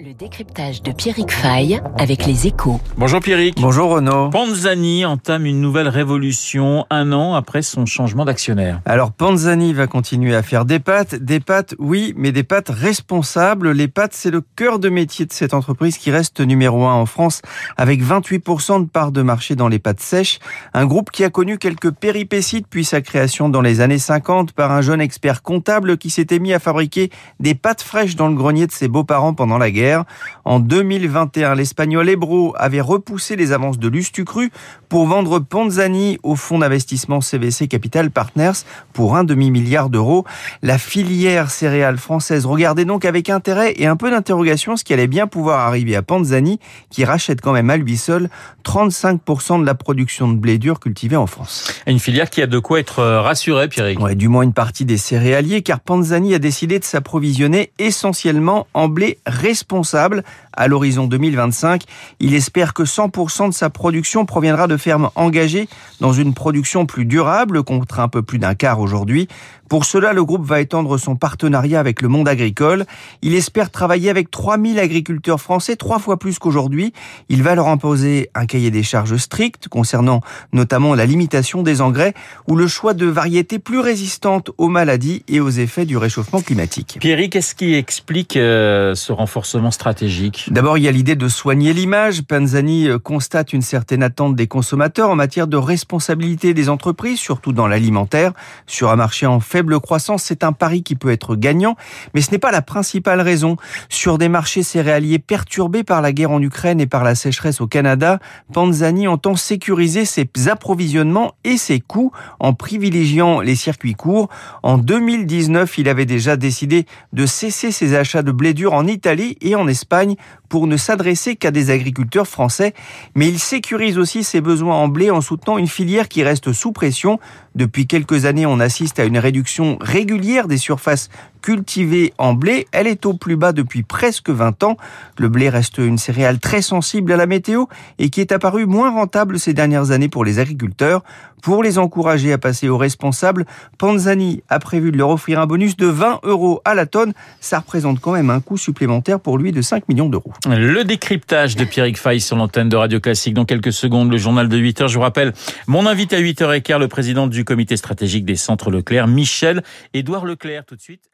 Le décryptage de Pierrick Fay avec les échos. Bonjour Pierrick. Bonjour Renaud. Panzani entame une nouvelle révolution un an après son changement d'actionnaire. Alors Panzani va continuer à faire des pâtes. Des pâtes, oui, mais des pâtes responsables. Les pâtes, c'est le cœur de métier de cette entreprise qui reste numéro un en France avec 28% de part de marché dans les pâtes sèches. Un groupe qui a connu quelques péripéties depuis sa création dans les années 50 par un jeune expert comptable qui s'était mis à fabriquer des pâtes fraîches dans le grenier de ses beaux-parents pendant la guerre. En 2021, l'Espagnol Ebro avait repoussé les avances de Lustucru pour vendre Panzani au fonds d'investissement CVC Capital Partners pour un demi-milliard d'euros. La filière céréale française regardait donc avec intérêt et un peu d'interrogation ce qui allait bien pouvoir arriver à Panzani, qui rachète quand même à lui seul 35% de la production de blé dur cultivée en France. Une filière qui a de quoi être rassurée, Pierrick. Ouais, du moins une partie des céréaliers, car Panzani a décidé de s'approvisionner essentiellement en blé responsable responsable à l'horizon 2025. Il espère que 100% de sa production proviendra de fermes engagées dans une production plus durable, contre un peu plus d'un quart aujourd'hui. Pour cela, le groupe va étendre son partenariat avec le monde agricole. Il espère travailler avec 3000 agriculteurs français, trois fois plus qu'aujourd'hui. Il va leur imposer un cahier des charges strict concernant notamment la limitation des engrais ou le choix de variétés plus résistantes aux maladies et aux effets du réchauffement climatique. Pierre, qu'est-ce qui explique euh, ce renforcement stratégique? D'abord, il y a l'idée de soigner l'image. Panzani euh, constate une certaine attente des consommateurs en matière de responsabilité des entreprises, surtout dans l'alimentaire. Sur un marché en faible croissance, c'est un pari qui peut être gagnant, mais ce n'est pas la principale raison. Sur des marchés céréaliers perturbés par la guerre en Ukraine et par la sécheresse au Canada, Panzani entend sécuriser ses approvisionnements et ses coûts en privilégiant les circuits courts. En 2019, il avait déjà décidé de cesser ses achats de blé dur en Italie et en Espagne pour ne s'adresser qu'à des agriculteurs français, mais il sécurise aussi ses besoins en blé en soutenant une filière qui reste sous pression. Depuis quelques années, on assiste à une réduction régulière des surfaces cultivée en blé. Elle est au plus bas depuis presque 20 ans. Le blé reste une céréale très sensible à la météo et qui est apparue moins rentable ces dernières années pour les agriculteurs. Pour les encourager à passer aux responsables, Panzani a prévu de leur offrir un bonus de 20 euros à la tonne. Ça représente quand même un coût supplémentaire pour lui de 5 millions d'euros. Le décryptage de Pierrick Fay sur l'antenne de Radio Classique. Dans quelques secondes, le journal de 8 heures. Je vous rappelle, mon invité à 8h15, le président du comité stratégique des centres Leclerc, Michel Édouard Leclerc. Tout de suite,